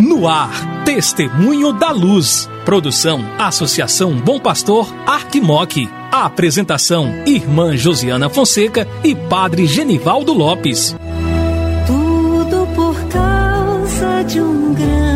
No ar, Testemunho da Luz. Produção, Associação Bom Pastor, Arquimoc. A apresentação, Irmã Josiana Fonseca e Padre Genivaldo Lopes. Tudo por causa de um grande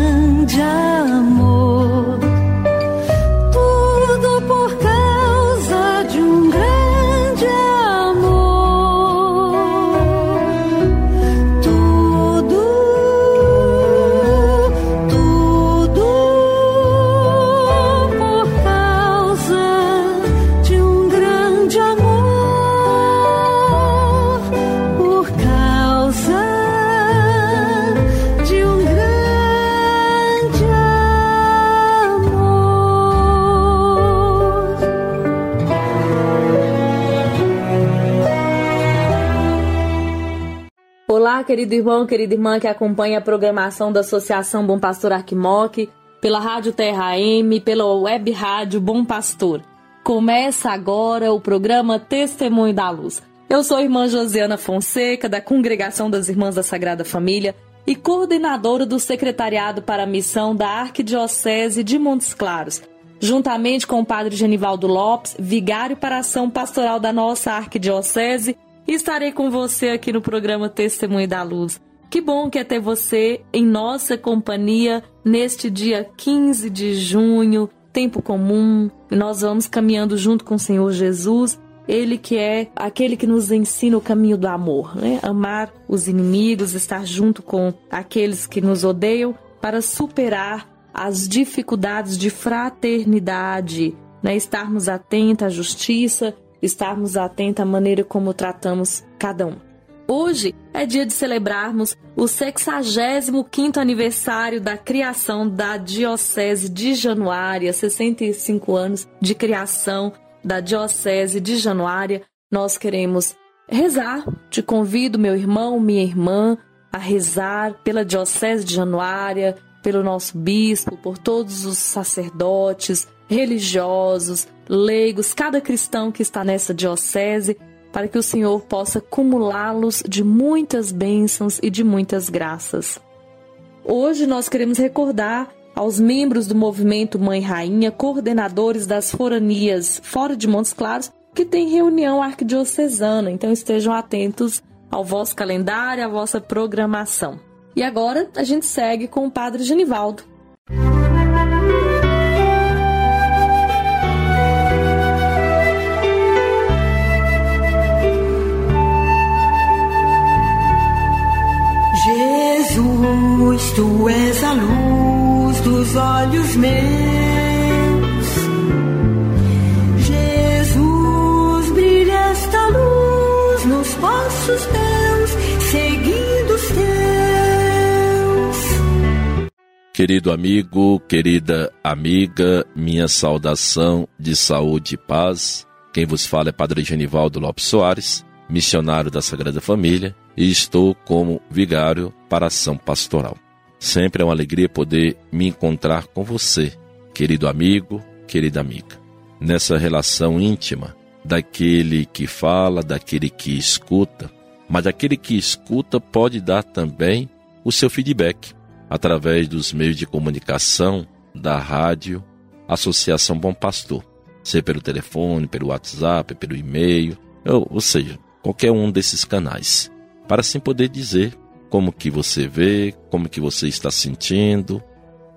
Olá, querido irmão, querida irmã que acompanha a programação da Associação Bom Pastor Arquimoc, pela Rádio Terra M, pela web rádio Bom Pastor. Começa agora o programa Testemunho da Luz. Eu sou a irmã Josiana Fonseca, da Congregação das Irmãs da Sagrada Família e coordenadora do Secretariado para a Missão da Arquidiocese de Montes Claros, juntamente com o Padre Genivaldo Lopes, vigário para a ação pastoral da nossa Arquidiocese e estarei com você aqui no programa Testemunho da Luz. Que bom que é ter você em nossa companhia neste dia 15 de junho, tempo comum. Nós vamos caminhando junto com o Senhor Jesus, ele que é aquele que nos ensina o caminho do amor, né? Amar os inimigos, estar junto com aqueles que nos odeiam para superar as dificuldades de fraternidade, né? Estarmos atentos à justiça, estarmos atentos à maneira como tratamos cada um. Hoje é dia de celebrarmos o 65º aniversário da criação da Diocese de Januária, 65 anos de criação da Diocese de Januária. Nós queremos rezar. Te convido, meu irmão, minha irmã, a rezar pela Diocese de Januária, pelo nosso bispo, por todos os sacerdotes, religiosos, leigos, cada cristão que está nessa diocese, para que o Senhor possa acumulá-los de muitas bênçãos e de muitas graças. Hoje nós queremos recordar aos membros do movimento Mãe Rainha, coordenadores das foranias fora de Montes Claros, que tem reunião arquidiocesana, então estejam atentos ao vosso calendário, à vossa programação. E agora a gente segue com o Padre Genivaldo. Tu és a luz dos olhos meus. Jesus, brilha esta luz nos passos meus, seguindo os teus. Querido amigo, querida amiga, minha saudação de saúde e paz. Quem vos fala é Padre Genivaldo Lopes Soares, missionário da Sagrada Família, e estou como vigário para ação pastoral. Sempre é uma alegria poder me encontrar com você, querido amigo, querida amiga, nessa relação íntima daquele que fala, daquele que escuta, mas aquele que escuta pode dar também o seu feedback através dos meios de comunicação da rádio Associação Bom Pastor, seja pelo telefone, pelo WhatsApp, pelo e-mail, ou, ou seja, qualquer um desses canais, para assim poder dizer como que você vê, como que você está sentindo,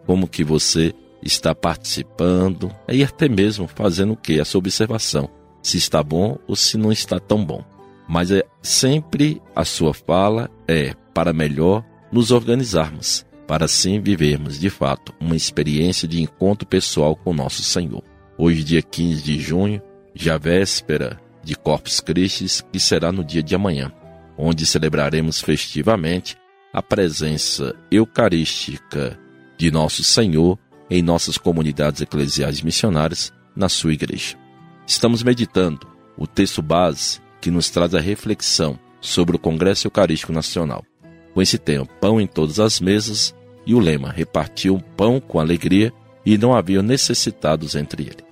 como que você está participando e até mesmo fazendo o que? Essa observação, se está bom ou se não está tão bom. Mas é sempre a sua fala é para melhor nos organizarmos, para assim vivermos de fato uma experiência de encontro pessoal com nosso Senhor. Hoje, dia 15 de junho, já véspera de Corpus Christi, que será no dia de amanhã, onde celebraremos festivamente a presença eucarística de nosso Senhor em nossas comunidades eclesiais missionárias na sua igreja. Estamos meditando o texto base que nos traz a reflexão sobre o Congresso Eucarístico Nacional. Com esse tema, pão em todas as mesas, e o lema repartiu pão com alegria e não havia necessitados entre ele.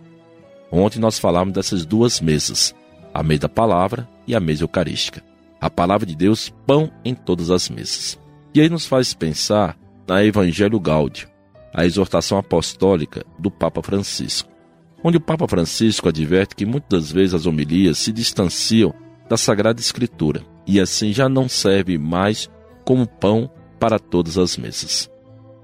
Ontem nós falamos dessas duas mesas, a mesa da palavra e a mesa eucarística. A palavra de Deus, pão em todas as mesas. E aí nos faz pensar na Evangelho Gáudio, a exortação apostólica do Papa Francisco, onde o Papa Francisco adverte que muitas vezes as homilias se distanciam da Sagrada Escritura e assim já não serve mais como pão para todas as mesas.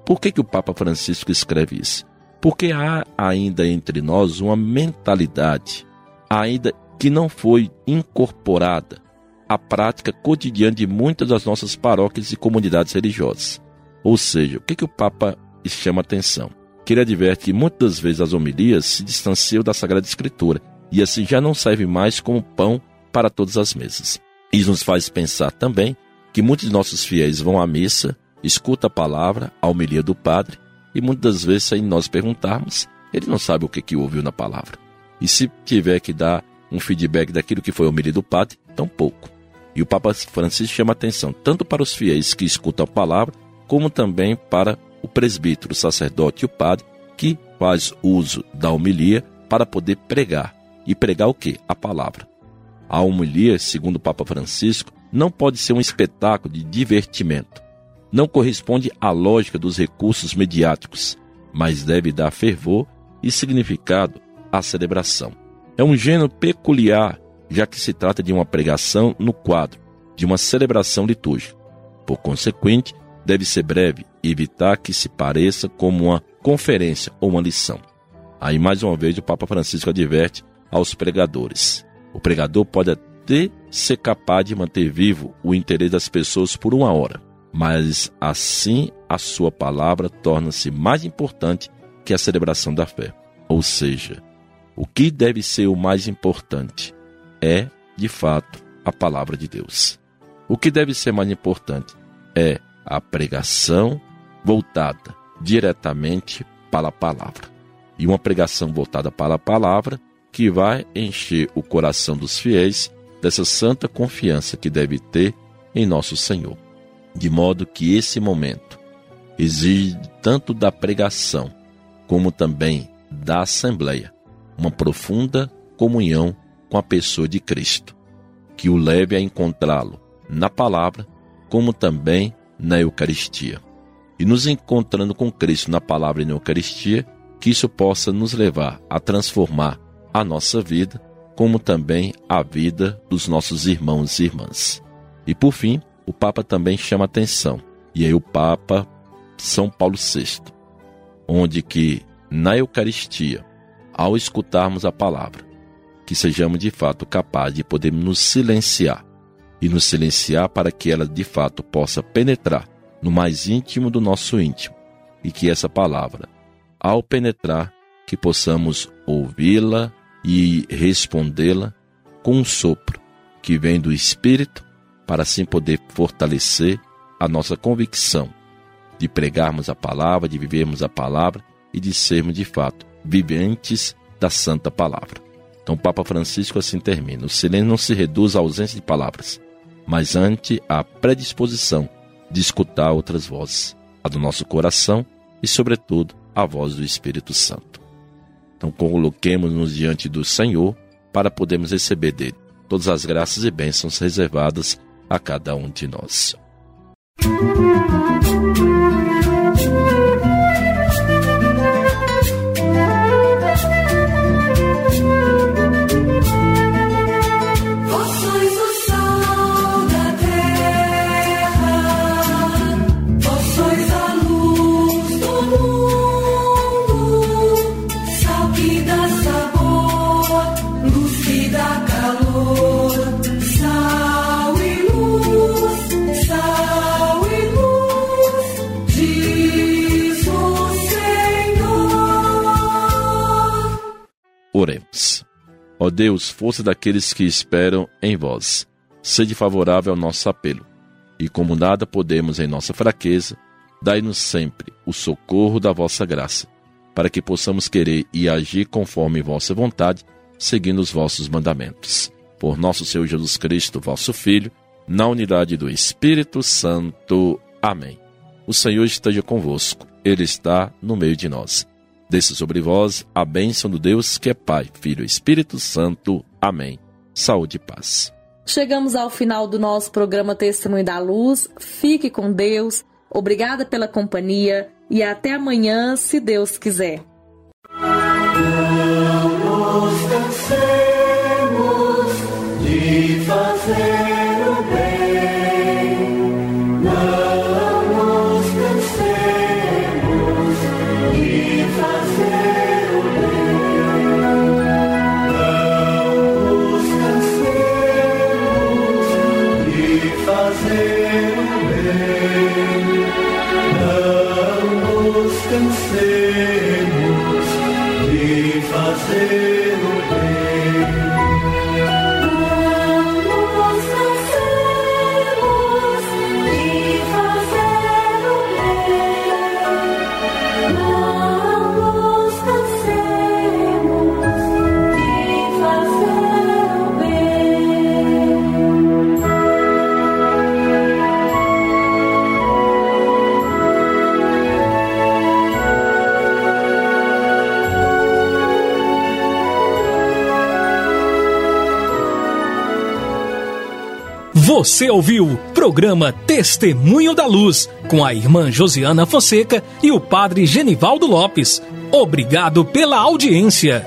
Por que, que o Papa Francisco escreve isso? Porque há ainda entre nós uma mentalidade, ainda que não foi incorporada à prática cotidiana de muitas das nossas paróquias e comunidades religiosas. Ou seja, o que, que o Papa chama atenção? Que ele adverte que muitas vezes as homilias se distanciam da Sagrada Escritura e assim já não serve mais como pão para todas as mesas. Isso nos faz pensar também que muitos de nossos fiéis vão à missa, escutam a palavra, a homilia do padre, e muitas vezes, sem nós perguntarmos, ele não sabe o que, que ouviu na palavra. E se tiver que dar um feedback daquilo que foi a homilia do padre, tão pouco. E o Papa Francisco chama atenção tanto para os fiéis que escutam a palavra, como também para o presbítero, o sacerdote e o padre que faz uso da homilia para poder pregar. E pregar o que? A palavra. A homilia, segundo o Papa Francisco, não pode ser um espetáculo de divertimento. Não corresponde à lógica dos recursos mediáticos, mas deve dar fervor e significado à celebração. É um gênero peculiar, já que se trata de uma pregação no quadro de uma celebração litúrgica. Por consequente, deve ser breve e evitar que se pareça como uma conferência ou uma lição. Aí, mais uma vez, o Papa Francisco adverte aos pregadores: o pregador pode até ser capaz de manter vivo o interesse das pessoas por uma hora, mas assim a sua palavra torna-se mais importante que a celebração da fé. Ou seja, o que deve ser o mais importante é, de fato, a palavra de Deus. O que deve ser mais importante é a pregação voltada diretamente para a palavra. E uma pregação voltada para a palavra que vai encher o coração dos fiéis dessa santa confiança que deve ter em nosso Senhor. De modo que esse momento exige tanto da pregação como também da assembleia uma profunda comunhão com a pessoa de Cristo, que o leve a encontrá-lo na palavra como também na Eucaristia. E nos encontrando com Cristo na palavra e na Eucaristia, que isso possa nos levar a transformar a nossa vida, como também a vida dos nossos irmãos e irmãs. E por fim, o Papa também chama atenção, e aí o Papa São Paulo VI, onde que na Eucaristia, ao escutarmos a palavra, que sejamos de fato capazes de poder nos silenciar e nos silenciar para que ela de fato possa penetrar no mais íntimo do nosso íntimo e que essa palavra, ao penetrar, que possamos ouvi-la e respondê-la com um sopro que vem do Espírito, para assim poder fortalecer a nossa convicção de pregarmos a palavra, de vivermos a palavra e de sermos de fato viventes da Santa Palavra. Então, o Papa Francisco assim termina: o silêncio não se reduz à ausência de palavras, mas ante a predisposição de escutar outras vozes, a do nosso coração e, sobretudo, a voz do Espírito Santo. Então, coloquemos-nos diante do Senhor para podermos receber dele todas as graças e bênçãos reservadas a cada um de nós. Música Oremos. Ó Deus, força daqueles que esperam em vós, sede favorável ao nosso apelo, e como nada podemos em nossa fraqueza, dai-nos sempre o socorro da vossa graça, para que possamos querer e agir conforme vossa vontade, seguindo os vossos mandamentos. Por nosso Senhor Jesus Cristo, vosso Filho, na unidade do Espírito Santo. Amém. O Senhor esteja convosco, Ele está no meio de nós. Desça sobre vós a bênção do Deus que é Pai, Filho e Espírito Santo. Amém. saúde e paz. Chegamos ao final do nosso programa Testemunho da Luz. Fique com Deus. Obrigada pela companhia e até amanhã, se Deus quiser. Vamos de fazer. Você ouviu programa Testemunho da Luz com a irmã Josiana Fonseca e o padre Genivaldo Lopes. Obrigado pela audiência.